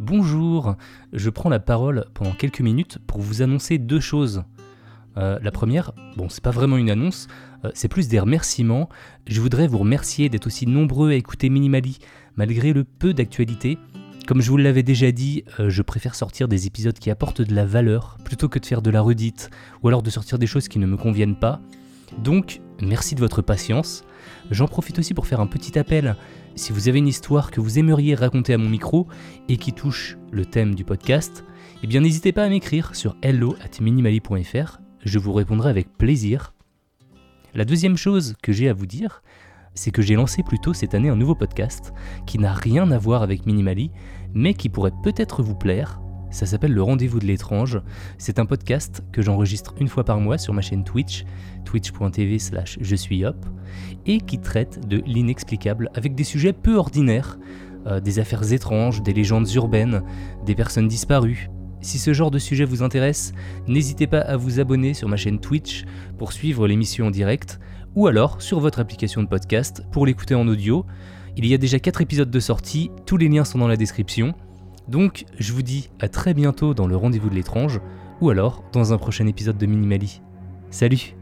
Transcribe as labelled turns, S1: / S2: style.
S1: Bonjour, je prends la parole pendant quelques minutes pour vous annoncer deux choses. Euh, la première, bon, c'est pas vraiment une annonce, euh, c'est plus des remerciements. Je voudrais vous remercier d'être aussi nombreux à écouter Minimali, malgré le peu d'actualité. Comme je vous l'avais déjà dit, euh, je préfère sortir des épisodes qui apportent de la valeur plutôt que de faire de la redite ou alors de sortir des choses qui ne me conviennent pas. Donc, merci de votre patience. J'en profite aussi pour faire un petit appel. Si vous avez une histoire que vous aimeriez raconter à mon micro et qui touche le thème du podcast, eh bien n'hésitez pas à m'écrire sur hello@minimali.fr. Je vous répondrai avec plaisir. La deuxième chose que j'ai à vous dire, c'est que j'ai lancé plus tôt cette année un nouveau podcast qui n'a rien à voir avec Minimali, mais qui pourrait peut-être vous plaire. Ça s'appelle Le Rendez-vous de l'étrange. C'est un podcast que j'enregistre une fois par mois sur ma chaîne Twitch, twitch.tv slash je suis hop, et qui traite de l'inexplicable avec des sujets peu ordinaires, euh, des affaires étranges, des légendes urbaines, des personnes disparues. Si ce genre de sujet vous intéresse, n'hésitez pas à vous abonner sur ma chaîne Twitch pour suivre l'émission en direct, ou alors sur votre application de podcast pour l'écouter en audio. Il y a déjà 4 épisodes de sortie, tous les liens sont dans la description. Donc je vous dis à très bientôt dans le rendez-vous de l'étrange, ou alors dans un prochain épisode de Minimali. Salut